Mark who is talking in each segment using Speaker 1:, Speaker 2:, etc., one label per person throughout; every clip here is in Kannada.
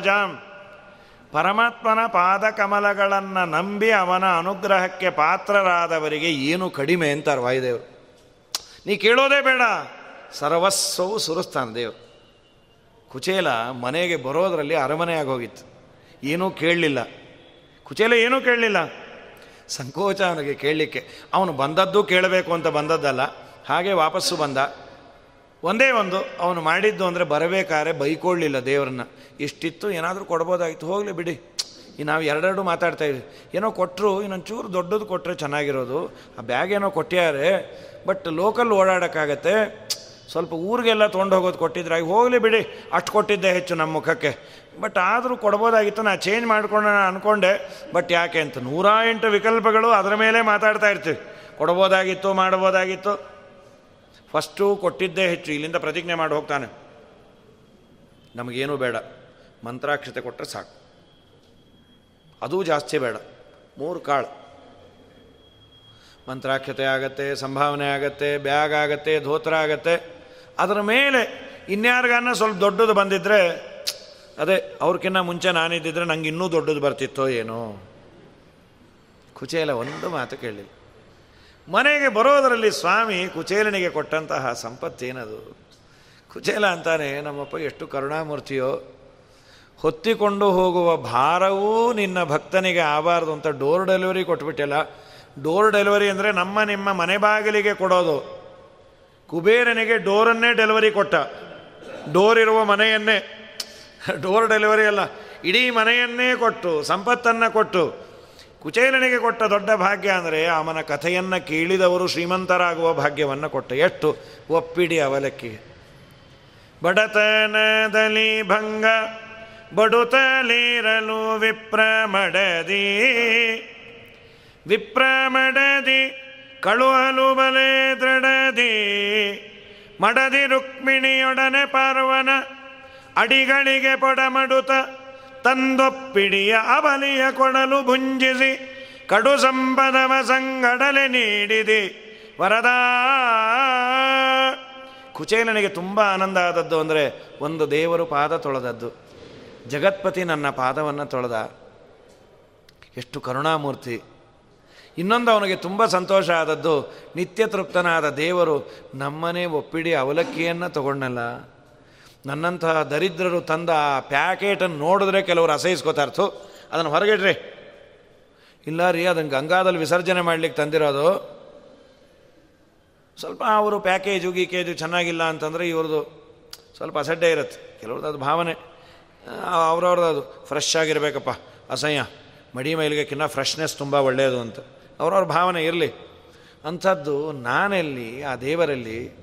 Speaker 1: ಜಾಮ್ ಪರಮಾತ್ಮನ ಪಾದಕಮಲಗಳನ್ನು ನಂಬಿ ಅವನ ಅನುಗ್ರಹಕ್ಕೆ ಪಾತ್ರರಾದವರಿಗೆ ಏನು ಕಡಿಮೆ ಅಂತಾರೆ ವಾಯುದೇವರು. ನೀ ಕೇಳೋದೇ ಬೇಡ. ಸರ್ವಸ್ವವು ಸುರಿಸ್ತಾನೆ ದೇವರು. ಕುಚೇಲ ಮನೆಗೆ ಬರೋದರಲ್ಲಿ ಅರಮನೆ ಹೋಗಿತ್ತು. ಏನೂ ಕೇಳಲಿಲ್ಲ. ಕುಚೇಲ ಏನೂ ಕೇಳಲಿಲ್ಲ. ಸಂಕೋಚ ಅವನಿಗೆ ಕೇಳಲಿಕ್ಕೆ. ಅವನು ಬಂದದ್ದು ಕೇಳಬೇಕು ಅಂತ ಬಂದದ್ದಲ್ಲ. ಹಾಗೆ ವಾಪಸ್ಸು ಬಂದ. ಒಂದೇ ಒಂದು, ಅವನು ಮಾಡಿದ್ದು ಅಂದರೆ ಬರಬೇಕಾದ್ರೆ ಬೈಕೊಳ್ಳಿಲ್ಲ ದೇವರನ್ನ. ಇಷ್ಟಿತ್ತು, ಏನಾದರೂ ಕೊಡ್ಬೋದಾಗಿತ್ತು, ಹೋಗಲಿ ಬಿಡಿ. ಈ ನಾವು ಎರಡೆರಡು ಮಾತಾಡ್ತಾ ಇದ್ವಿ. ಏನೋ ಕೊಟ್ಟರು ಇನ್ನೊಂದು ಚೂರು ದೊಡ್ಡದು ಕೊಟ್ಟರೆ ಚೆನ್ನಾಗಿರೋದು. ಆ ಬ್ಯಾಗ್ ಏನೋ ಕೊಟ್ಟಿದ್ದಾರೆ ಬಟ್ ಲೋಕಲ್ ಓಡಾಡೋಕ್ಕಾಗತ್ತೆ. ಸ್ವಲ್ಪ ಊರಿಗೆಲ್ಲ ತೊಗೊಂಡು ಹೋಗೋದು ಕೊಟ್ಟಿದ್ರೆ ಹೋಗಲಿ ಬಿಡಿ. ಅಷ್ಟು ಕೊಟ್ಟಿದ್ದೆ ಹೆಚ್ಚು ನಮ್ಮ ಮುಖಕ್ಕೆ. ಬಟ್ ಆದರೂ ಕೊಡ್ಬೋದಾಗಿತ್ತು, ನಾ ಚೇಂಜ್ ಮಾಡ್ಕೊಂಡು ಅಂದ್ಕೊಂಡೆ ಬಟ್ ಯಾಕೆ ಅಂತ ನೂರ ಎಂಟು ವಿಕಲ್ಪಗಳು ಅದರ ಮೇಲೆ ಮಾತಾಡ್ತಾ ಇರ್ತೀವಿ. ಕೊಡ್ಬೋದಾಗಿತ್ತು, ಮಾಡ್ಬೋದಾಗಿತ್ತು. ಫಸ್ಟು ಕೊಟ್ಟಿದ್ದೇ ಹೆಚ್ಚು, ಇಲ್ಲಿಂದ ಪ್ರತಿಜ್ಞೆ ಮಾಡಿ ಹೋಗ್ತಾನೆ. ನಮಗೇನೂ ಬೇಡ. ಮಂತ್ರಾಕ್ಷತೆ ಕೊಟ್ಟರೆ ಸಾಕು. ಅದೂ ಜಾಸ್ತಿ ಬೇಡ. ಮೂರು ಕಾಳು. ಮಂತ್ರಾಕ್ಷತೆ ಆಗತ್ತೆ, ಸಂಭಾವನೆ ಆಗತ್ತೆ, ಬ್ಯಾಗ್ ಆಗತ್ತೆ, ಧೋತ್ರ ಆಗತ್ತೆ. ಅದರ ಮೇಲೆ ಇನ್ಯಾರಿಗಾನ ಸ್ವಲ್ಪ ದೊಡ್ಡದು ಬಂದಿದ್ದರೆ ಅದೇ ಅವ್ರಕ್ಕಿಂತ ಮುಂಚೆ ನಾನಿದ್ದಿದ್ರೆ ನಂಗೆ ಇನ್ನೂ ದೊಡ್ಡದು ಬರ್ತಿತ್ತೋ ಏನೋ. ಕುಚೇಲ ಒಂದು ಮಾತು ಕೇಳಿ ಮನೆಗೆ ಬರೋದರಲ್ಲಿ ಸ್ವಾಮಿ ಕುಚೇಲನಿಗೆ ಕೊಟ್ಟಂತಹ ಸಂಪತ್ತೇನದು? ಕುಚೇಲ ಅಂತಾನೆ, ನಮ್ಮಪ್ಪ, ಎಷ್ಟು ಕರುಣಾಮೂರ್ತಿಯೋ. ಹೊತ್ತಿಕೊಂಡು ಹೋಗುವ ಭಾರವೂ ನಿನ್ನ ಭಕ್ತನಿಗೆ ಆಬಾರದು ಅಂತ ಡೋರ್ ಡೆಲಿವರಿ ಕೊಟ್ಬಿಟ್ಟಿಲ್ಲ. ಡೋರ್ ಡೆಲಿವರಿ ಅಂದರೆ ನಮ್ಮ ನಿಮ್ಮ ಮನೆ ಬಾಗಿಲಿಗೆ ಕೊಡೋದು. ಕುಬೇರನಿಗೆ ಡೋರನ್ನೇ ಡೆಲಿವರಿ ಕೊಟ್ಟ. ಡೋರ್ ಇರುವ ಮನೆಯನ್ನೇ. ಡೋರ್ ಡೆಲಿವರಿ ಅಲ್ಲ, ಇಡೀ ಮನೆಯನ್ನೇ ಕೊಟ್ಟು, ಸಂಪತ್ತನ್ನು ಕೊಟ್ಟು. ಕುಚೇಲನಿಗೆ ಕೊಟ್ಟ ದೊಡ್ಡ ಭಾಗ್ಯ ಅಂದರೆ ಅವನ ಕಥೆಯನ್ನು ಕೇಳಿದವರು ಶ್ರೀಮಂತರಾಗುವ ಭಾಗ್ಯವನ್ನು ಕೊಟ್ಟ. ಎಷ್ಟು ಒಪ್ಪಿಡಿ ಅವಲಕ್ಕಿ. ಬಡತನದಲ್ಲಿ ಭಂಗ ಬಡುತ್ತಲಿರಲು ವಿಪ್ರಮಡದಿ. ವಿಪ್ರಮಡದಿ, ಕಳುಹಲು ಬಲೆ ದೃಢದಿ. ಮಡದಿ ರುಕ್ಮಿಣಿಯೊಡನೆ ಪಾರ್ವನ ಅಡಿಗಳಿಗೆ ಪೊಡಮಡುತ ತಂದೊಪ್ಪಿಡಿಯ ಅವಲಿಯ ಕೊಡಲು ಭುಂಜಿಸಿ, ಕಡು ಸಂಪದವ ಸಂಗಡಲೆ ನೀಡಿದಿ. ವರದಾ. ಕುಚೇಲನಿಗೆ ತುಂಬ ಆನಂದ ಆದದ್ದು ಅಂದರೆ ಒಂದು ದೇವರು ಪಾದ ತೊಳೆದದ್ದು. ಜಗತ್ಪತಿ ನನ್ನ ಪಾದವನ್ನು ತೊಳೆದ. ಎಷ್ಟು ಕರುಣಾಮೂರ್ತಿ. ಇನ್ನೊಂದು ಅವನಿಗೆ ತುಂಬ ಸಂತೋಷ ಆದದ್ದು ನಿತ್ಯ ತೃಪ್ತನಾದ ದೇವರು ನಮ್ಮನೇ ಒಪ್ಪಿಡಿ ಅವಲಕ್ಕಿಯನ್ನು ತಗೊಂಡಲ್ಲ ನನ್ನಂತಹ ದರಿದ್ರರು ತಂದ ಆ ಪ್ಯಾಕೆಟನ್ನು ನೋಡಿದ್ರೆ ಕೆಲವರು ಅಸಹಿಸ್ಕೋತಾರ್ತು ಅದನ್ನು ಹೊರಗಿಡ್ರಿ. ಇಲ್ಲ ರೀ, ಅದನ್ನು ಗಂಗಾದಲ್ಲಿ ವಿಸರ್ಜನೆ ಮಾಡಲಿಕ್ಕೆ ತಂದಿರೋದು. ಸ್ವಲ್ಪ ಅವರು ಪ್ಯಾಕೇಜು ಗೀಕೇಜು ಚೆನ್ನಾಗಿಲ್ಲ ಅಂತಂದರೆ ಇವ್ರದ್ದು ಸ್ವಲ್ಪ ಅಸಡ್ಡೆ ಇರುತ್ತೆ. ಕೆಲವ್ರದ್ದು ಅದು ಭಾವನೆ. ಅವ್ರವ್ರದ್ದು ಅದು. ಫ್ರೆಶ್ ಆಗಿರಬೇಕಪ್ಪ. ಅಸಹ್ಯ. ಮಡಿ ಮೈಲಿಗೆಕ್ಕಿನ್ನ ಫ್ರೆಶ್ನೆಸ್ ತುಂಬ ಒಳ್ಳೆಯದು ಅಂತ. ಅವ್ರವ್ರ ಭಾವನೆ ಇರಲಿ. ಅಂಥದ್ದು ನಾನೆಲ್ಲಿ, ಆ ದೇವರಲ್ಲಿ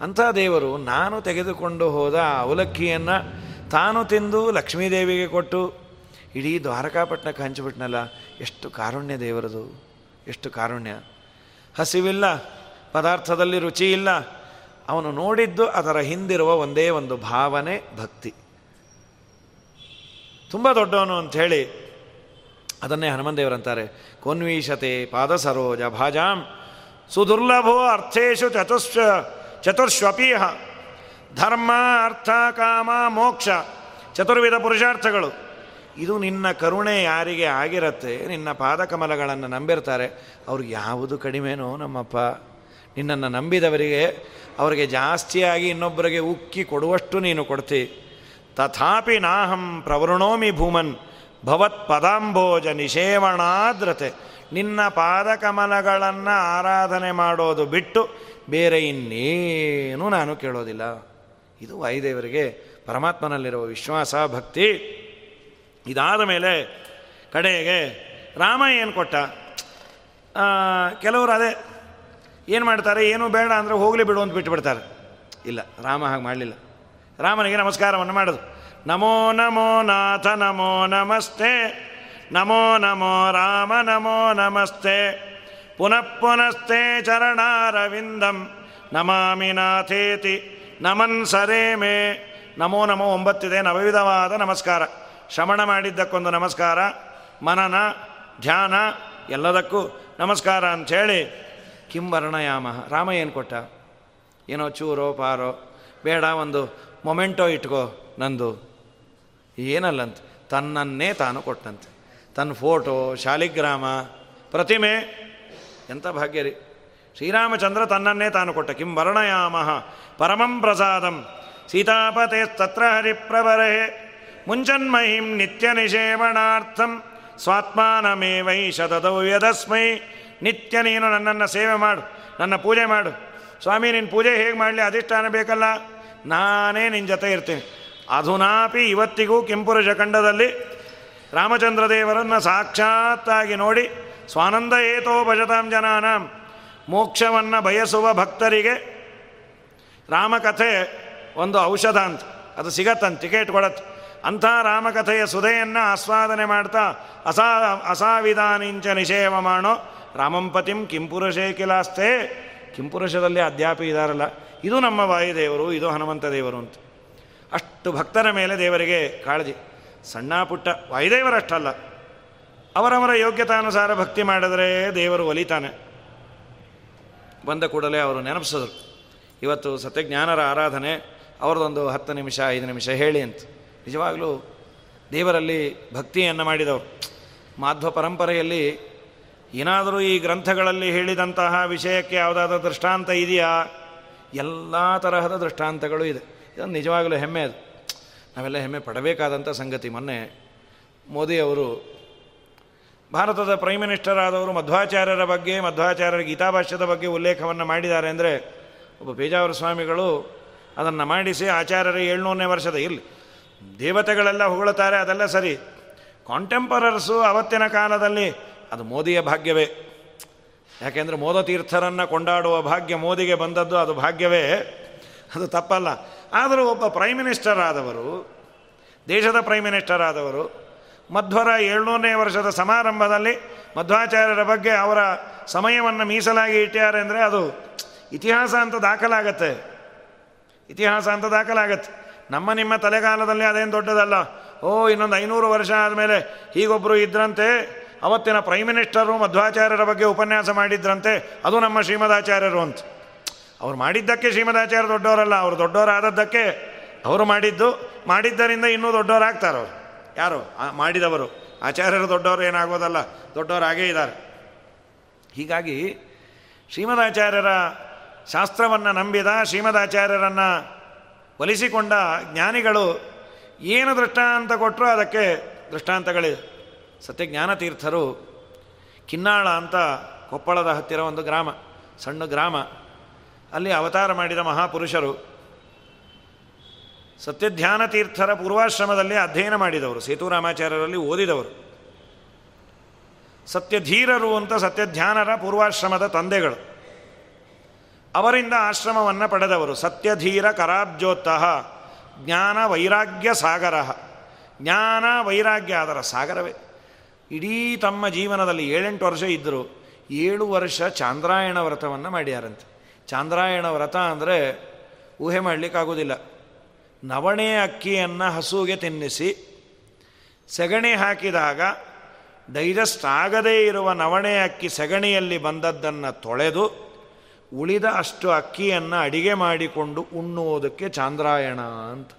Speaker 1: ಅಂಥ ದೇವರು ನಾನು ತೆಗೆದುಕೊಂಡು ಹೋದ ಅವಲಕ್ಕಿಯನ್ನು ತಾನು ತಿಂದು ಲಕ್ಷ್ಮೀದೇವಿಗೆ ಕೊಟ್ಟು ಇಡೀ ದ್ವಾರಕಾಪಟ್ಟಣಕ್ಕೆ ಹಂಚಿಬಿಟ್ನಲ್ಲ, ಎಷ್ಟು ಕಾರುಣ್ಯ ದೇವರದು, ಎಷ್ಟು ಕಾರುಣ್ಯ. ಹಸಿವಿಲ್ಲ, ಪದಾರ್ಥದಲ್ಲಿ ರುಚಿ ಇಲ್ಲ, ಅವನು ನೋಡಿದ್ದು ಅದರ ಹಿಂದಿರುವ ಒಂದೇ ಒಂದು ಭಾವನೆ, ಭಕ್ತಿ. ತುಂಬ ದೊಡ್ಡವನು ಅಂಥೇಳಿ ಅದನ್ನೇ ಹನುಮಂದೇವರಂತಾರೆ ಕೋನ್ವೀಶತೆ ಪಾದ ಸರೋಜ ಭಾಜಾಂ, ಸುದುರ್ಲಭೋ ಅರ್ಥೇಶು ಚತುಶ್ವ ಚತುರ್ಶ್ವಪೀಹ. ಧರ್ಮ ಅರ್ಥ ಕಾಮ, ಮೋಕ್ಷ, ಚತುರ್ವಿಧ ಪುರುಷಾರ್ಥಗಳು. ಇದು ನಿನ್ನ ಕರುಣೆ ಯಾರಿಗೆ ಆಗಿರತ್ತೆ, ನಿನ್ನ ಪಾದಕಮಲಗಳನ್ನು ನಂಬಿರ್ತಾರೆ, ಅವ್ರಿಗೆ ಯಾವುದು ಕಡಿಮೆನೋ ನಮ್ಮಪ್ಪ. ನಿನ್ನನ್ನು ನಂಬಿದವರಿಗೆ, ಅವರಿಗೆ ಜಾಸ್ತಿಯಾಗಿ ಇನ್ನೊಬ್ಬರಿಗೆ ಉಕ್ಕಿ ಕೊಡುವಷ್ಟು ನೀನು ಕೊಡ್ತಿ. ತಥಾಪಿ ನಾಹಂ ಪ್ರವೃಣೋಮಿ ಭೂಮನ್. ಭವತ್ ಪದಾಂಬೋಜ ನಿಷೇವಣಾದ್ರತೆ. ನಿನ್ನ ಪಾದಕಮಲಗಳನ್ನು ಆರಾಧನೆ ಮಾಡೋದು ಬಿಟ್ಟು ಬೇರೆ ಇನ್ನೇನು ನಾನು ಕೇಳೋದಿಲ್ಲ. ಇದು ವಾಯುದೇವರಿಗೆ ಪರಮಾತ್ಮನಲ್ಲಿರುವ ವಿಶ್ವಾಸ, ಭಕ್ತಿ. ಇದಾದ ಮೇಲೆ ಕಡೆಗೆ ರಾಮ ಏನು ಕೊಟ್ಟ? ಕೆಲವರು ಅದೇ, ಏನು ಮಾಡ್ತಾರೆ? ಏನು ಬೇಡ ಅಂದರೆ ಹೋಗಲಿ ಬಿಡು ಅಂತ ಬಿಟ್ಟುಬಿಡ್ತಾರೆ ಇಲ್ಲ, ರಾಮ ಹಾಗೆ ಮಾಡಲಿಲ್ಲ. ರಾಮನಿಗೆ ನಮಸ್ಕಾರವನ್ನು ಮಾಡೋದು. ನಮೋ ನಮೋ ನಾಥ, ನಮೋ ನಮಸ್ತೆ. ನಮೋ ನಮೋ ರಾಮ, ನಮೋ ನಮಸ್ತೆ. ಪುನಃ ಪುನಸ್ತೆ ಚರಣಾರವಿಂದಂ. ನಮಾಮಿ ನಾಥೇತಿ, ನಮನ್ ಸರೇ ಮೇ ನಮೋ ನಮೋ ಒಂಬತ್ತಿದೆ, ನವವಿಧವಾದ ನಮಸ್ಕಾರ. ಶ್ರಮಣ ಮಾಡಿದ್ದಕ್ಕೊಂದು ನಮಸ್ಕಾರ, ಮನನ, ಧ್ಯಾನ, ಎಲ್ಲದಕ್ಕೂ ನಮಸ್ಕಾರ ಅಂಥೇಳಿ ಕಿಂವರ್ಣಯಾಮ ರಾಮ ಏನು ಕೊಟ್ಟ? ಏನೋ ಚೂರೋ, ಪಾರೋ, ಬೇಡ, ಒಂದು ಮೊಮೆಂಟೋ ಇಟ್ಕೋ ನಂದು. ಏನಲ್ಲಂತೆ? ತನ್ನನ್ನೇ ತಾನು ಕೊಟ್ಟಂತೆ. ತನ್ನ ಫೋಟೋ, ಶಾಲಿಗ್ರಾಮ, ಪ್ರತಿಮೆ. ಎಂಥ ಭಾಗ್ಯ ರೀ? ಶ್ರೀರಾಮಚಂದ್ರ ತನ್ನನ್ನೇ ತಾನು ಕೊಟ್ಟ. ಕಿಂ ವರ್ಣಯಾಮಃ ಪರಮಂ ಪ್ರಸಾದಂ. ಸೀತಾಪತೆ ತತ್ರ ಹರಿಪ್ರವರೇ. ಮುಂಚನ್ಮಹಿಂ ನಿತ್ಯ ನಿಷೇವಣಾರ್ಥಂ ಸ್ವಾತ್ಮಾನಮೇವೈಷ ಯದಸ್ಮೈ. ನಿತ್ಯ ನೀನು ನನ್ನನ್ನು ಸೇವೆ ಮಾಡು. ನನ್ನ ಪೂಜೆ ಮಾಡು. ಸ್ವಾಮಿ ನಿನ್ನ ಪೂಜೆ ಹೇಗೆ ಮಾಡಲಿ? ಅಧಿಷ್ಠಾನ ಬೇಕಲ್ಲ? ನಾನೇ ನಿನ್ನ ಜೊತೆ ಇರ್ತೀನಿ. ಅಧುನಾಪಿ ಇವತ್ತಿಗೂ ಕೆಂಪುರುಷ ಖಂಡದಲ್ಲಿ ರಾಮಚಂದ್ರ ದೇವರನ್ನು ಸಾಕ್ಷಾತ್ತಾಗಿ ನೋಡಿ ಸ್ವಾನಂದ ಏತೋ ಭಜತಾಂ ಜನಾನಾಂ, ಮೋಕ್ಷವನ್ನು ಬಯಸುವ ಭಕ್ತರಿಗೆ ರಾಮಕಥೆ ಒಂದು ಔಷಧ ಅಂತ ಅದು ಸಿಗತ್ತಂತ ಟಿಕೆಟ್ ಕೊಡತ್ತೆ ಅಂಥ ರಾಮಕಥೆಯ ಸುಧೆಯನ್ನು ಆಸ್ವಾದನೆ ಮಾಡ್ತಾ ಅಸಾ, ಅಸಾವಿಧಾನಿಂಚ ನಿಷೇವ ಮಾಡೋ ರಾಮಂಪತಿಂ ಕಿಂಪುರುಷೇ ಕಿಲಾಸ್ತೆ ಕಿಂಪುರುಷದಲ್ಲಿ ಅಧ್ಯಾಪಿ ಇದಾರಲ್ಲ, ಇದು ನಮ್ಮ ವಾಯುದೇವರು ಇದು ಹನುಮಂತ ದೇವರು ಅಂತ. ಅಷ್ಟು ಭಕ್ತರ ಮೇಲೆ ದೇವರಿಗೆ ಕಾಳಜಿ. ಸಣ್ಣ ಪುಟ್ಟ ವಾಯುದೇವರಷ್ಟಲ್ಲ ಅವರವರ ಯೋಗ್ಯತಾನುಸಾರ ಭಕ್ತಿ ಮಾಡಿದರೆ ದೇವರು ಒಲಿತಾನೆ. ಬಂದ ಕೂಡಲೇ ಅವರು ನೆನಪಿಸಿದ್ರು. ಇವತ್ತು ಸತ್ಯಜ್ಞಾನರ ಆರಾಧನೆ ಅವ್ರದ್ದೊಂದು ಹತ್ತು ನಿಮಿಷ, ಐದು ನಿಮಿಷ ಹೇಳಿ ಅಂತ. ನಿಜವಾಗಲೂ ದೇವರಲ್ಲಿ ಭಕ್ತಿಯನ್ನು ಮಾಡಿದವರು. ಮಾಧ್ವ ಪರಂಪರೆಯಲ್ಲಿ ಏನಾದರೂ ಈ ಗ್ರಂಥಗಳಲ್ಲಿ ಹೇಳಿದಂತಹ ವಿಷಯಕ್ಕೆ ಯಾವುದಾದ್ರೂ ದೃಷ್ಟಾಂತ ಇದೆಯಾ? ಎಲ್ಲ ತರಹದ ದೃಷ್ಟಾಂತಗಳು ಇದೆ. ಇದೊಂದು ನಿಜವಾಗಲೂ ಹೆಮ್ಮೆ ಅದು. ನಾವೆಲ್ಲ ಹೆಮ್ಮೆ ಪಡಬೇಕಾದಂಥ ಸಂಗತಿ. ಮೊನ್ನೆ ಮೋದಿಯವರು ಭಾರತದ ಪ್ರೈಮ್ ಮಿನಿಸ್ಟರ್ ಆದವರು ಮಧ್ವಾಚಾರ್ಯರ ಬಗ್ಗೆ, ಮಧ್ವಾಚಾರ್ಯರ ಗೀತಾಭಾಷ್ಯದ ಬಗ್ಗೆ ಉಲ್ಲೇಖವನ್ನು ಮಾಡಿದ್ದಾರೆ ಅಂದರೆ ಒಬ್ಬ ಪೇಜಾವರ ಸ್ವಾಮಿಗಳು ಅದನ್ನು ಮಾಡಿಸಿ ಆಚಾರ್ಯರ ಏಳ್ನೂರನೇ ವರ್ಷದ. ಇಲ್ಲಿ ದೇವತೆಗಳೆಲ್ಲ ಹೊಗಳುತ್ತಾರೆ, ಅದೆಲ್ಲ ಸರಿ. ಕಾಂಟೆಂಪರರ್ಸು ಅವತ್ತಿನ ಕಾಲದಲ್ಲಿ ಅದು ಮೋದಿಯ ಭಾಗ್ಯವೇ. ಯಾಕೆಂದರೆ ಮೋದತೀರ್ಥರನ್ನು ಕೊಂಡಾಡುವ ಭಾಗ್ಯ ಮೋದಿಗೆ ಬಂದದ್ದು ಅದು ಭಾಗ್ಯವೇ. ಅದು ತಪ್ಪಲ್ಲ. ಆದರೂ ಒಬ್ಬ ಪ್ರೈಮ್ ಮಿನಿಸ್ಟರ್ ಆದವರು, ದೇಶದ ಪ್ರೈಮ್ ಮಿನಿಸ್ಟರ್ ಆದವರು, ಮಧ್ವರ ಏಳ್ನೂರನೇ ವರ್ಷದ ಸಮಾರಂಭದಲ್ಲಿ ಮಧ್ವಾಚಾರ್ಯರ ಬಗ್ಗೆ ಅವರ ಸಮಯವನ್ನು ಮೀಸಲಾಗಿ ಇಟ್ಟಿದ್ದಾರೆ ಅಂದರೆ ಅದು ಇತಿಹಾಸ ಅಂತ ದಾಖಲಾಗತ್ತೆ. ಇತಿಹಾಸ ಅಂತ ದಾಖಲಾಗತ್ತೆ. ನಮ್ಮ ನಿಮ್ಮ ತಲೆಗಾಲದಲ್ಲಿ ಅದೇನು ದೊಡ್ಡದಲ್ಲ. ಓ, ಇನ್ನೊಂದು ಐನೂರು ವರ್ಷ ಆದಮೇಲೆ ಹೀಗೊಬ್ಬರು ಇದ್ರಂತೆ, ಅವತ್ತಿನ ಪ್ರೈಮ್ ಮಿನಿಸ್ಟರು ಮಧ್ವಾಚಾರ್ಯರ ಬಗ್ಗೆ ಉಪನ್ಯಾಸ ಮಾಡಿದ್ರಂತೆ, ಅದು ನಮ್ಮ ಶ್ರೀಮದಾಚಾರ್ಯರು ಅಂತ. ಅವ್ರು ಮಾಡಿದ್ದಕ್ಕೆ ಶ್ರೀಮದಾಚಾರ್ಯ ದೊಡ್ಡವರಲ್ಲ, ಅವರು ದೊಡ್ಡವರಾದದ್ದಕ್ಕೆ ಅವರು ಮಾಡಿದ್ದು, ಮಾಡಿದ್ದರಿಂದ ಇನ್ನೂ ದೊಡ್ಡವರಾಗ್ತಾರೆ ಯಾರು? ಮಾಡಿದವರು. ಆಚಾರ್ಯರು ದೊಡ್ಡವರು ಏನಾಗೋದಲ್ಲ, ದೊಡ್ಡವರಾಗೇ ಇದ್ದಾರೆ. ಹೀಗಾಗಿ ಶ್ರೀಮದಾಚಾರ್ಯರ ಶಾಸ್ತ್ರವನ್ನು ನಂಬಿದ, ಶ್ರೀಮದಾಚಾರ್ಯರನ್ನು ಒಲಿಸಿಕೊಂಡ ಜ್ಞಾನಿಗಳು ಏನು ದೃಷ್ಟಾಂತ ಕೊಟ್ಟರು ಅದಕ್ಕೆ ದೃಷ್ಟಾಂತಗಳಿದೆ ಸತ್ಯಜ್ಞಾನತೀರ್ಥರು ಕಿನ್ನಾಳ ಅಂತ ಕೊಪ್ಪಳದ ಹತ್ತಿರ ಒಂದು ಗ್ರಾಮ, ಸಣ್ಣ ಗ್ರಾಮ. ಅಲ್ಲಿ ಅವತಾರ ಮಾಡಿದ ಮಹಾಪುರುಷರು ಸತ್ಯಧ್ಯಾನ ತೀರ್ಥರ ಪೂರ್ವಾಶ್ರಮದಲ್ಲಿ ಅಧ್ಯಯನ ಮಾಡಿದವರು ಸೇತುರಾಮಾಚಾರ್ಯರಲ್ಲಿ ಓದಿದವರು. ಸತ್ಯಧೀರರು ಅಂತ ಸತ್ಯಧ್ಯಾನರ ಪೂರ್ವಾಶ್ರಮದ ತಂದೆಗಳು. ಅವರಿಂದ ಆಶ್ರಮವನ್ನು ಪಡೆದವರು. ಸತ್ಯಧೀರ ಕರಾಬ್ಜೋತ್ತಃ, ಜ್ಞಾನ ವೈರಾಗ್ಯ ಸಾಗರ. ಜ್ಞಾನ ವೈರಾಗ್ಯ ಅದರ ಸಾಗರವೇ. ಇಡೀ ತಮ್ಮ ಜೀವನದಲ್ಲಿ ಏಳೆಂಟು ವರ್ಷ ಇದ್ದರು ಏಳು ವರ್ಷ ಚಾಂದ್ರಾಯಣ ವ್ರತವನ್ನು ಮಾಡ್ಯಾರಂತೆ. ಚಾಂದ್ರಾಯಣ ವ್ರತ ಅಂದರೆ ಊಹೆ ಮಾಡಲಿಕ್ಕಾಗೋದಿಲ್ಲ. ನವಣೆ ಅಕ್ಕಿಯನ್ನು ಹಸುವಿಗೆ ತಿನ್ನಿಸಿ, ಸೆಗಣಿ ಹಾಕಿದಾಗ ಡೈಜೆಸ್ಟ್ ಆಗದೇ ಇರುವ ನವಣೆ ಅಕ್ಕಿ ಸೆಗಣಿಯಲ್ಲಿ ಬಂದದ್ದನ್ನು ತೊಳೆದು, ಉಳಿದ ಅಷ್ಟು ಅಕ್ಕಿಯನ್ನು ಅಡಿಗೆ ಮಾಡಿಕೊಂಡು ಉಣ್ಣುವುದಕ್ಕೆ ಚಾಂದ್ರಾಯಣ ಅಂತ.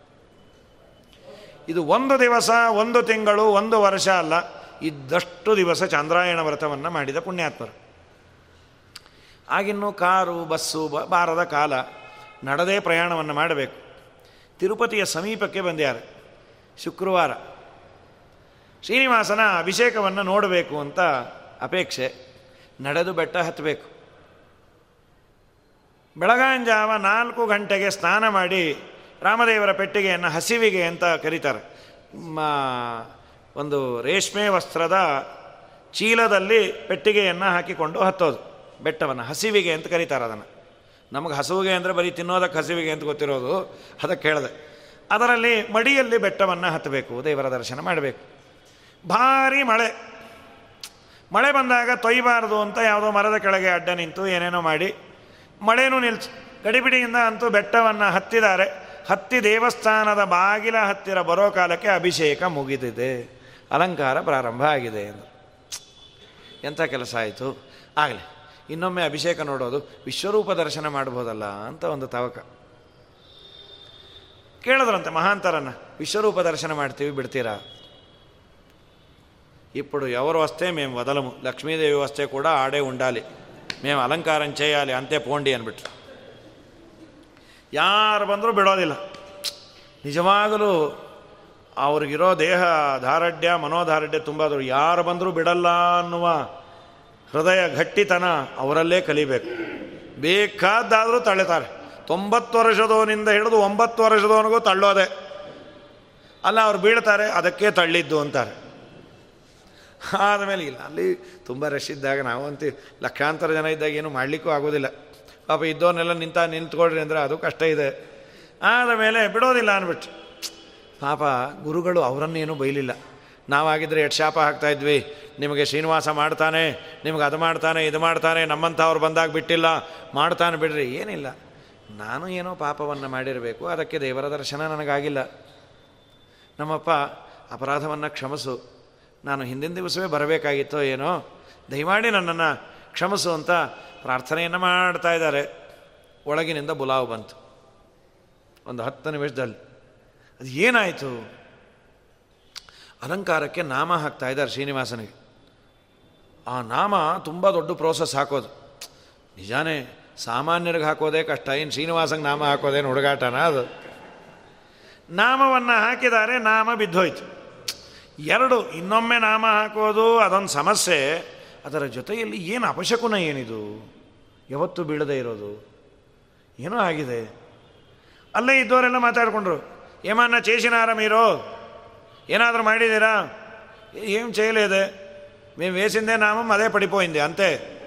Speaker 1: ಇದು ಒಂದು ದಿವಸ, ಒಂದು ತಿಂಗಳು, ಒಂದು ವರ್ಷ ಅಲ್ಲ, ಇದ್ದಷ್ಟು ದಿವಸ ಚಾಂದ್ರಾಯಣ ವ್ರತವನ್ನು ಮಾಡಿದ ಪುಣ್ಯಾತ್ಮರು. ಆಗಿನ್ನೂ ಕಾರು, ಬಸ್ಸು ಬಾರದ ಕಾಲ ನಡೆದೇ ಪ್ರಯಾಣವನ್ನು ಮಾಡಬೇಕು. ತಿರುಪತಿಯ ಸಮೀಪಕ್ಕೆ ಬಂದ್ಯಾರೆ ಶುಕ್ರವಾರ. ಶ್ರೀನಿವಾಸನ ಅಭಿಷೇಕವನ್ನು ನೋಡಬೇಕು ಅಂತ ಅಪೇಕ್ಷೆ. ನಡೆದು ಬೆಟ್ಟ ಹತ್ತಬೇಕು. ಬೆಳಗಾಂಜಾವ ನಾಲ್ಕು ಗಂಟೆಗೆ ಸ್ನಾನ ಮಾಡಿ ರಾಮದೇವರ ಪೆಟ್ಟಿಗೆಯನ್ನು ಹಸಿವಿಗೆ ಅಂತ ಕರೀತಾರೆ. ಒಂದು ರೇಷ್ಮೆ ವಸ್ತ್ರದ ಚೀಲದಲ್ಲಿ ಪೆಟ್ಟಿಗೆಯನ್ನು ಹಾಕಿಕೊಂಡು ಹತ್ತೋದು. ಬೆಟ್ಟವನ್ನು, ಹಸಿವಿಗೆ ಅಂತ ಕರೀತಾರೆ ಅದನ್ನು. ನಮಗೆ ಹಸುವಿಗೆ ಅಂದರೆ ಬರೀ ತಿನ್ನೋದಕ್ಕೆ ಹಸಿವಿಗೆ ಅಂತ ಗೊತ್ತಿರೋದು, ಅದಕ್ಕೆ ಹೇಳಿದೆ. ಅದರಲ್ಲಿ ಮಡಿಯಲ್ಲಿ ಬೆಟ್ಟವನ್ನು ಹತ್ತಬೇಕು, ದೇವರ ದರ್ಶನ ಮಾಡಬೇಕು. ಭಾರಿ ಮಳೆ. ಮಳೆ ಬಂದಾಗ ತೊಯ್ಬಾರ್ದು ಅಂತ ಯಾವುದೋ ಮರದ ಕೆಳಗೆ ಅಡ್ಡ ನಿಂತು ಏನೇನೋ ಮಾಡಿ, ಮಳೆನೂ ನಿಲ್ಸು. ಗಡಿಬಿಡಿಯಿಂದ ಅಂತೂ ಬೆಟ್ಟವನ್ನು ಹತ್ತಿದ್ದಾರೆ. ಹತ್ತಿ ದೇವಸ್ಥಾನದ ಬಾಗಿಲ ಹತ್ತಿರ ಬರೋ ಕಾಲಕ್ಕೆ ಅಭಿಷೇಕ ಮುಗಿದಿದೆ. ಅಲಂಕಾರ ಪ್ರಾರಂಭ ಆಗಿದೆ ಎಂದು. ಎಂಥ ಕೆಲಸ ಆಯಿತು? ಆಗಲಿ. ಇನ್ನೊಮ್ಮೆ ಅಭಿಷೇಕ ನೋಡೋದು ವಿಶ್ವರೂಪ ದರ್ಶನ ಮಾಡ್ಬೋದಲ್ಲ ಅಂತ ಒಂದು ತವಕ ಕೇಳಿದ್ರಂತೆ ಮಹಾಂತರನ್ನ ವಿಶ್ವರೂಪ ದರ್ಶನ ಮಾಡ್ತೀವಿ ಬಿಡ್ತೀರಾ ఇప్పుడు ఎవరు వస్తే మేము వదలము లక్ష్మీదేవి వస్తే కూడా ఆడే ఉండాలి మేము అలంకారం చేయాలి అంతే పోండి ಅಂದ್ಬಿಟ್ರು ಯಾರು ಬಂದರೂ ಬಿಡೋದಿಲ್ಲ ನಿಜವಾಗಲೂ ಅವ್ರಿಗಿರೋ ದೇಹ ದಾರಢ್ಯ ಮನೋದಾರಢ್ಯ ತುಂಬ ಯಾರು ಬಂದರೂ ಬಿಡಲ್ಲ ಅನ್ನುವ ಹೃದಯ ಗಟ್ಟಿತನ ಅವರಲ್ಲೇ ಕಲಿಬೇಕು. ಬೇಕಾದ್ದಾದರೂ ತಳ್ಳುತ್ತಾರೆ. ತೊಂಬತ್ತು ವರ್ಷದವನಿಂದ ಹಿಡಿದು ಒಂಬತ್ತು ವರ್ಷದವನಿಗೂ ತಳ್ಳೋದೆ. ಅಲ್ಲ, ಅವ್ರು ಬೀಳ್ತಾರೆ, ಅದಕ್ಕೆ ತಳ್ಳಿದ್ದು ಅಂತಾರೆ. ಆದಮೇಲೆ ಇಲ್ಲ, ಅಲ್ಲಿ ತುಂಬ ರಶ್ ಇದ್ದಾಗ ನಾವಂತೂ ಲಕ್ಷಾಂತರ ಜನ ಇದ್ದಾಗ ಏನು ಮಾಡಲಿಕ್ಕೂ ಆಗೋದಿಲ್ಲ. ಪಾಪ ಇದ್ದವನ್ನೆಲ್ಲ ನಿಂತ ನಿಂತ್ಕೊಳ್ರಿ ಅಂದರೆ ಅದು ಕಷ್ಟ ಇದೆ. ಆದಮೇಲೆ ಬಿಡೋದಿಲ್ಲ ಅಂದ್ಬಿಟ್ಟು. ಪಾಪ ಗುರುಗಳು ಅವರನ್ನೇನು ಬೈಲಿಲ್ಲ. ನಾವಾಗಿದ್ದರೆ ಎಷ್ಟು ಶಾಪ ಹಾಕ್ತಾಯಿದ್ವಿ ನಿಮಗೆ ಶ್ರೀನಿವಾಸ ಮಾಡ್ತಾನೆ, ನಿಮಗೆ ಅದು ಮಾಡ್ತಾನೆ, ಇದು ಮಾಡ್ತಾನೆ, ನಮ್ಮಂಥವ್ರು ಬಂದಾಗ ಬಿಟ್ಟಿಲ್ಲ. ಮಾಡ್ತಾನೆ ಬಿಡ್ರಿ, ಏನಿಲ್ಲ. ನಾನು ಏನೋ ಪಾಪವನ್ನು ಮಾಡಿರಬೇಕು, ಅದಕ್ಕೆ ದೇವರ ದರ್ಶನ ನನಗಾಗಿಲ್ಲ. ನಮ್ಮಪ್ಪ ಅಪರಾಧವನ್ನು ಕ್ಷಮಿಸು. ನಾನು ಹಿಂದಿನ ದಿವಸವೇ ಬರಬೇಕಾಗಿತ್ತೋ ಏನೋ. ದಯಮಾಡಿ ನನ್ನನ್ನು ಕ್ಷಮಿಸು ಅಂತ ಪ್ರಾರ್ಥನೆಯನ್ನು ಮಾಡ್ತಾ ಇದ್ದಾರೆ. ಒಳಗಿನಿಂದ ಬುಲಾವು ಬಂತು. ಒಂದು ಹತ್ತು ನಿಮಿಷದಲ್ಲಿ. ಅದು ಏನಾಯಿತು? ಅಲಂಕಾರಕ್ಕೆ ನಾಮ ಹಾಕ್ತಾ ಇದ್ದಾರೆ ಶ್ರೀನಿವಾಸನಿಗೆ. ಆ ನಾಮ ತುಂಬ ದೊಡ್ಡ ಪ್ರೋಸೆಸ್ ಹಾಕೋದು. ನಿಜಾನೇ, ಸಾಮಾನ್ಯರಿಗೆ ಹಾಕೋದೇ ಕಷ್ಟ. ಏನು ಶ್ರೀನಿವಾಸಂಗೆ ನಾಮ ಹಾಕೋದೇನು ಹುಡುಗಾಟನ ಅದು? ನಾಮವನ್ನು ಹಾಕಿದ್ದಾರೆ, ನಾಮ ಬಿದ್ದೋಯ್ತು. ಎರಡು, ಇನ್ನೊಮ್ಮೆ ನಾಮ ಹಾಕೋದು, ಅದೊಂದು ಸಮಸ್ಯೆ. ಅದರ ಜೊತೆಯಲ್ಲಿ ಏನು ಅಪಶಕುನ ಏನಿದು? ಯಾವತ್ತು ಬೀಳದೇ ಇರೋದು. ಏನೋ ಆಗಿದೆ. ಅಲ್ಲೇ ಇದ್ದವರೆಲ್ಲ ಮಾತಾಡಿಕೊಂಡ್ರು. ಏಮನ್ನ ಚೇಸಿನಾರ ಏನಾದರೂ ಮಾಡಿದ್ದೀರಾ? ಏನು ಚೇಲಿದೆ ನೀವು వేసిందే ನಾಮಂ, ಅದೇ పడిపోయింది ಅಂತೆ.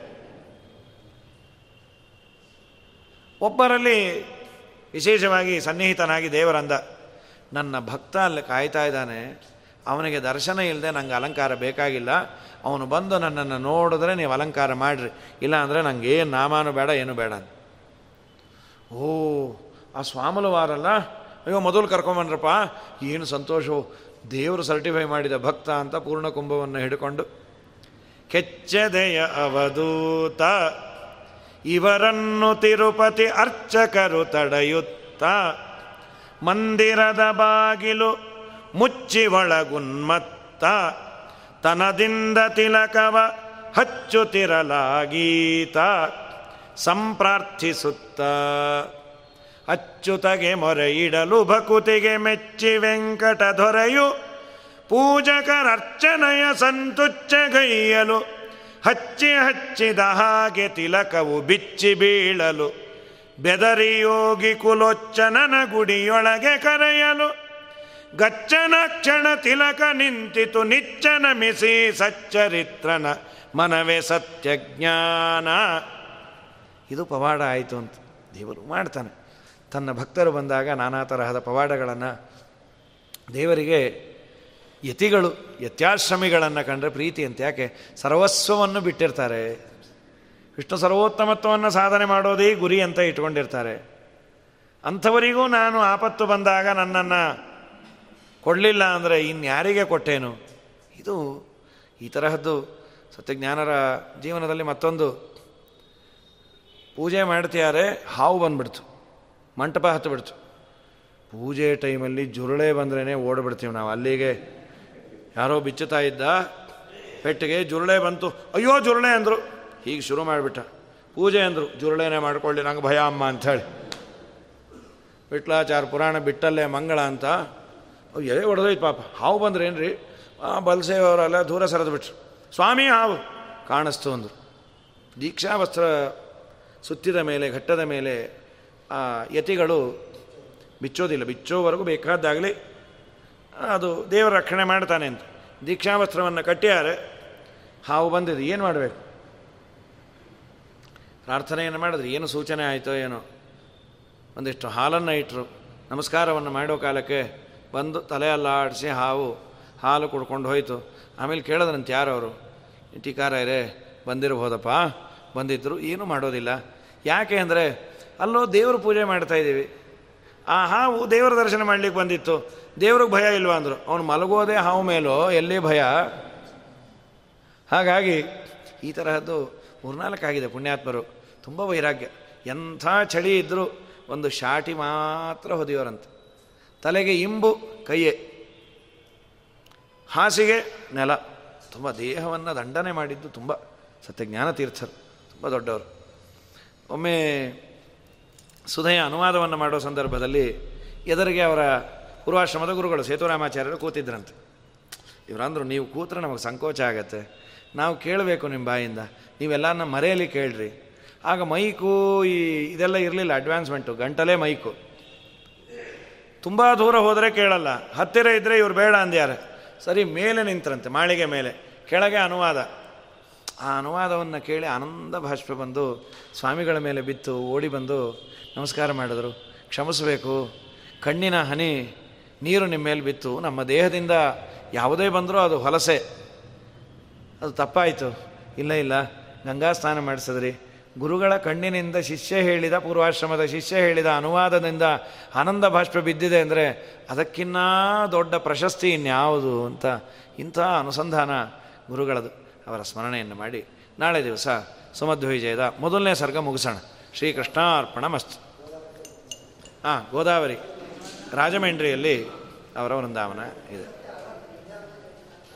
Speaker 1: ಒಬ್ಬರಲ್ಲಿ ವಿಶೇಷವಾಗಿ ಸನ್ನಿಹಿತನಾಗಿ ದೇವರಂದ. ನನ್ನ ಭಕ್ತ ಅಲ್ಲಿ ಕಾಯ್ತಾ ಇದ್ದಾನೆ. ಅವನಿಗೆ ದರ್ಶನ ಇಲ್ಲದೆ ನನಗೆ ಅಲಂಕಾರ ಬೇಕಾಗಿಲ್ಲ. ಅವನು ಬಂದು ನನ್ನನ್ನು ನೋಡಿದ್ರೆ ನೀವು ಅಲಂಕಾರ ಮಾಡಿರಿ. ಇಲ್ಲಾಂದರೆ ನನಗೆ ಏನು ನಾಮಾನು ಬೇಡ, ಏನು ಬೇಡ ಓ, ಆ ಸ್ವಾಮಲುವಾರಲ್ಲ? ಅಯ್ಯೋ, ಮೊದಲು ಕರ್ಕೊಂಬನ್ರಪ್ಪ ಏನು ಸಂತೋಷವು. ದೇವರು ಸರ್ಟಿಫೈ ಮಾಡಿದ ಭಕ್ತ ಅಂತ ಪೂರ್ಣ ಕುಂಭವನ್ನು ಹಿಡ್ಕೊಂಡು, ಕೆಚ್ಚದೆಯ ಅವಧೂತ, ಇವರನ್ನು ತಿರುಪತಿ ಅರ್ಚಕರು ತಡೆಯುತ್ತ, ಮಂದಿರದ ಬಾಗಿಲು ಮುಚ್ಚಿ ಒಳಗುನ್ಮತ್ತ, ತನದಿಂದ ತಿಲಕವ ಹಚ್ಚುತ್ತಿರಲಾಗೀತ, ಸಂಪ್ರಾರ್ಥಿಸುತ್ತ. ಅಚ್ಚುತಗೆ ಮೊರೆಯಿಡಲು ಭಕುತಿಗೆ ಮೆಚ್ಚಿ ವೆಂಕಟ ದೊರೆಯು ಪೂಜಕರರ್ಚನೆಯ ಸಂತುಚ್ಚಗೈಯಲು ಹಚ್ಚಿ ಹಚ್ಚಿದ ಹಾಗೆ ತಿಲಕವು ಬಿಚ್ಚಿ ಬೀಳಲು ಬೆದರಿಯೋಗಿ ಕುಲೋಚ್ಚನನ ಗುಡಿಯೊಳಗೆ ಕರೆಯಲು, ಗಚ್ಚನ ಕ್ಷಣ ತಿಲಕ ನಿಂತಿತು ನಿಚ್ಚನ ಮಿಸಿ ಸಚ್ಚರಿತ್ರನ ಮನವೇ ಸತ್ಯಜ್ಞಾನ. ಇದು ಪವಾಡ ಆಯಿತು ಅಂತ ದೇವರು ಮಾಡ್ತಾನೆ. ತನ್ನ ಭಕ್ತರು ಬಂದಾಗ ನಾನಾ ತರಹದ ಪವಾಡಗಳನ್ನು ದೇವರಿಗೆ ಯತಿಗಳು, ಯತ್ಯಾಶ್ರಮಿಗಳನ್ನು ಕಂಡ್ರೆ ಪ್ರೀತಿ ಅಂತ. ಯಾಕೆ? ಸರ್ವಸ್ವವನ್ನು ಬಿಟ್ಟಿರ್ತಾರೆ. ವಿಷ್ಣು ಸರ್ವೋತ್ತಮತ್ವವನ್ನು ಸಾಧನೆ ಮಾಡೋದೇ ಗುರಿ ಅಂತ ಇಟ್ಕೊಂಡಿರ್ತಾರೆ. ಅಂಥವರಿಗೂ ನಾನು ಆಪತ್ತು ಬಂದಾಗ ನನ್ನನ್ನು ಕೊಡಲಿಲ್ಲ ಅಂದರೆ ಇನ್ಯಾರಿಗೆ ಕೊಟ್ಟೇನು? ಇದು ಈ ತರಹದ್ದು ಸತ್ಯಜ್ಞಾನರ ಜೀವನದಲ್ಲಿ ಮತ್ತೊಂದು. ಪೂಜೆ ಮಾಡ್ತಿದ್ದಾರೆ ಹಾವು ಬಂದ್ಬಿಡ್ತು. ಮಂಟಪ ಹತ್ತುಬಿಡ್ತು ಪೂಜೆ ಟೈಮಲ್ಲಿ ಜುರುಳೆ ಬಂದ್ರೇ ಓಡಿಬಿಡ್ತೀವಿ ನಾವು. ಅಲ್ಲಿಗೆ ಯಾರೋ ಬಿಚ್ಚುತ್ತಾ ಇದ್ದ ಪೆಟ್ಟಿಗೆ ಜುರುಳೆ ಬಂತು. ಅಯ್ಯೋ ಜುರುಳೆ ಅಂದರು. ಹೀಗೆ ಶುರು ಮಾಡಿಬಿಟ್ಟ. ಪೂಜೆ ಅಂದರು. ಜುರುಳೆನೇ ಮಾಡ್ಕೊಳ್ಳಿ, ನಂಗೆ ಭಯ ಅಮ್ಮ ಅಂಥೇಳಿ. ವಿಟ್ಲಾಚಾರ ಪುರಾಣ ಬಿಟ್ಟಲ್ಲೇ ಮಂಗಳ ಅಂತ. ಎಲೆ ಹೊಡೆದೋಯ್ತು ಪಾಪ. ಹಾವು ಬಂದ್ರೇನ್ರಿ ಆ ಬಲ್ಸೇವರೆಲ್ಲ ದೂರ ಸರಿದು ಬಿಟ್ರು ಸ್ವಾಮಿ, ಹಾವು. ಕಾಣಿಸ್ತು ಅಂದರು. ದೀಕ್ಷಾ ವಸ್ತ್ರ ಸುತ್ತಿದ ಮೇಲೆ, ಘಟ್ಟದ ಮೇಲೆ ಆ ಯತಿಗಳು ಬಿಚ್ಚೋದಿಲ್ಲ. ಬಿಚ್ಚೋವರೆಗೂ ಬೇಕಾದಾಗಲಿ ಅದು ದೇವರ ರಕ್ಷಣೆ ಮಾಡ್ತಾನೆ ಅಂತ. ದೀಕ್ಷಾವಸ್ತ್ರವನ್ನು ಕಟ್ಟಿಯಾರೆ. ಹಾವು ಬಂದಿದೆ. ಏನು ಮಾಡಬೇಕು? ಪ್ರಾರ್ಥನೆಯನ್ನು ಮಾಡಿದ್ರೆ ಏನು ಸೂಚನೆ ಆಯಿತೋ ಏನೋ. ಒಂದಿಷ್ಟು ಹಾಲನ್ನು ಇಟ್ಟರು ನಮಸ್ಕಾರವನ್ನು ಮಾಡೋ ಕಾಲಕ್ಕೆ ಬಂದು ತಲೆ ಆಡಿಸಿ ಹಾವು, ಹಾಲು ಕುಡ್ಕೊಂಡು ಹೋಯಿತು. ಆಮೇಲೆ ಕೇಳಿದ್ರಂತ ಯಾರವರು? ಟೀಕಾರೇ ಬಂದಿರಬಹುದಪ್ಪ? ಬಂದಿದ್ದರು. ಏನೂ ಮಾಡೋದಿಲ್ಲ. ಯಾಕೆ ಅಂದರೆ ಅಲ್ಲೋ ದೇವರು ಪೂಜೆ ಮಾಡ್ತಾ ಇದ್ದೀವಿ. ಆ ಹಾವು ದೇವರ ದರ್ಶನ ಮಾಡಲಿಕ್ಕೆ ಬಂದಿತ್ತು. ದೇವ್ರಿಗೆ ಭಯ ಇಲ್ವಾ ಅಂದರು. ಅವನು ಮಲಗೋದೇ ಹಾವು ಮೇಲೋ, ಎಲ್ಲಿ ಭಯ? ಹಾಗಾಗಿ ಈ ತರಹದ್ದು ಮೂರ್ನಾಲ್ಕಾಗಿದೆ ಪುಣ್ಯಾತ್ಮರು. ತುಂಬ ವೈರಾಗ್ಯ. ಎಂಥ ಚಳಿ ಇದ್ದರೂ ಒಂದು ಶಾಟಿ ಮಾತ್ರ ಹೊದೆಯೋರಂತೆ. ತಲೆಗೆ ಇಂಬು, ಕೈಯೇ. ಹಾಸಿಗೆ, ನೆಲ. ತುಂಬ ದೇಹವನ್ನು ದಂಡನೆ ಮಾಡಿದ್ದು ತುಂಬ ಸತ್ಯಜ್ಞಾನ ತೀರ್ಥರು. ತುಂಬ ದೊಡ್ಡವರು. ಒಮ್ಮೆ ಸುಧೆಯ ಅನುವಾದವನ್ನು ಮಾಡೋ ಸಂದರ್ಭದಲ್ಲಿ ಎದುರಿಗೆ ಅವರ ಪೂರ್ವಾಶ್ರಮದ ಗುರುಗಳು ಸೇತುರಾಮಾಚಾರ್ಯರು ಕೂತಿದ್ರಂತೆ. ಇವರಂದರು ನೀವು ಕೂತ್ರೆ ನಮಗೆ ಸಂಕೋಚ ಆಗತ್ತೆ. ನಾವು ಕೇಳಬೇಕು ನಿಮ್ಮ ಬಾಯಿಂದ. ನೀವೆಲ್ಲ ನಮ್ಮ ಮರೆಯಲ್ಲಿ ಕೇಳ್ರಿ. ಆಗ ಮೈಕು ಈ ಇದೆಲ್ಲ ಇರಲಿಲ್ಲ ಅಡ್ವಾನ್ಸ್ಮೆಂಟು ಗಂಟಲೇ ಮೈಕು. ತುಂಬ ದೂರ ಹೋದರೆ ಕೇಳಲ್ಲ. ಹತ್ತಿರ ಇದ್ದರೆ ಇವ್ರು ಬೇಡ ಅಂದ್ಯಾರೆ. ಸರಿ, ಮೇಲೆ ನಿಂತರಂತೆ, ಮಾಳಿಗೆ ಮೇಲೆ. ಕೆಳಗೆ ಅನುವಾದ. ಆ ಅನುವಾದವನ್ನು ಕೇಳಿ ಆನಂದ ಭಾಷ್ಪ ಬಂದು ಸ್ವಾಮಿಗಳ ಮೇಲೆ ಬಿತ್ತು, ಓಡಿ ಬಂದು ನಮಸ್ಕಾರ ಮಾಡಿದರು. ಕ್ಷಮಿಸಬೇಕು. ಕಣ್ಣಿನ ಹನಿ, ನೀರು ನಿಮ್ಮ ಮೇಲೆ ಬಿತ್ತು. ನಮ್ಮ ದೇಹದಿಂದ ಯಾವುದೇ ಬಂದರೂ ಅದು ಹೊಲಸೆ. ಅದು ತಪ್ಪಾಯಿತು. ಇಲ್ಲ ಇಲ್ಲ. ಗಂಗಾ ಸ್ನಾನ ಮಾಡಿಸಿದ್ರಿ. ಗುರುಗಳ ಕಣ್ಣಿನಿಂದ ಶಿಷ್ಯ ಹೇಳಿದ, ಪೂರ್ವಾಶ್ರಮದ ಶಿಷ್ಯ ಹೇಳಿದ ಅನುವಾದದಿಂದ ಆನಂದ ಭಾಷ್ಪ ಬಿದ್ದಿದೆ ಅಂದರೆ ಅದಕ್ಕಿನ್ನ ದೊಡ್ಡ ಪ್ರಶಸ್ತಿ ಇನ್ಯಾವುದು ಅಂತ ಇಂಥ ಅನುಸಂಧಾನ ಗುರುಗಳದು. ಅವರ ಸ್ಮರಣೆಯನ್ನು ಮಾಡಿ ನಾಳೆ ದಿವಸ ಸುಮಧ್ವಿಜಯದ ಮೊದಲನೇ ಸರ್ಗ ಮುಗಿಸೋಣ. ಶ್ರೀಕೃಷ್ಣಾರ್ಪಣ ಮಸ್ತ್ ಹಾಂ ಗೋದಾವರಿ ರಾಜಮಂಡ್ರಿಯಲ್ಲಿ ಅವರ ವೃಂದಾವನ ಇದೆ.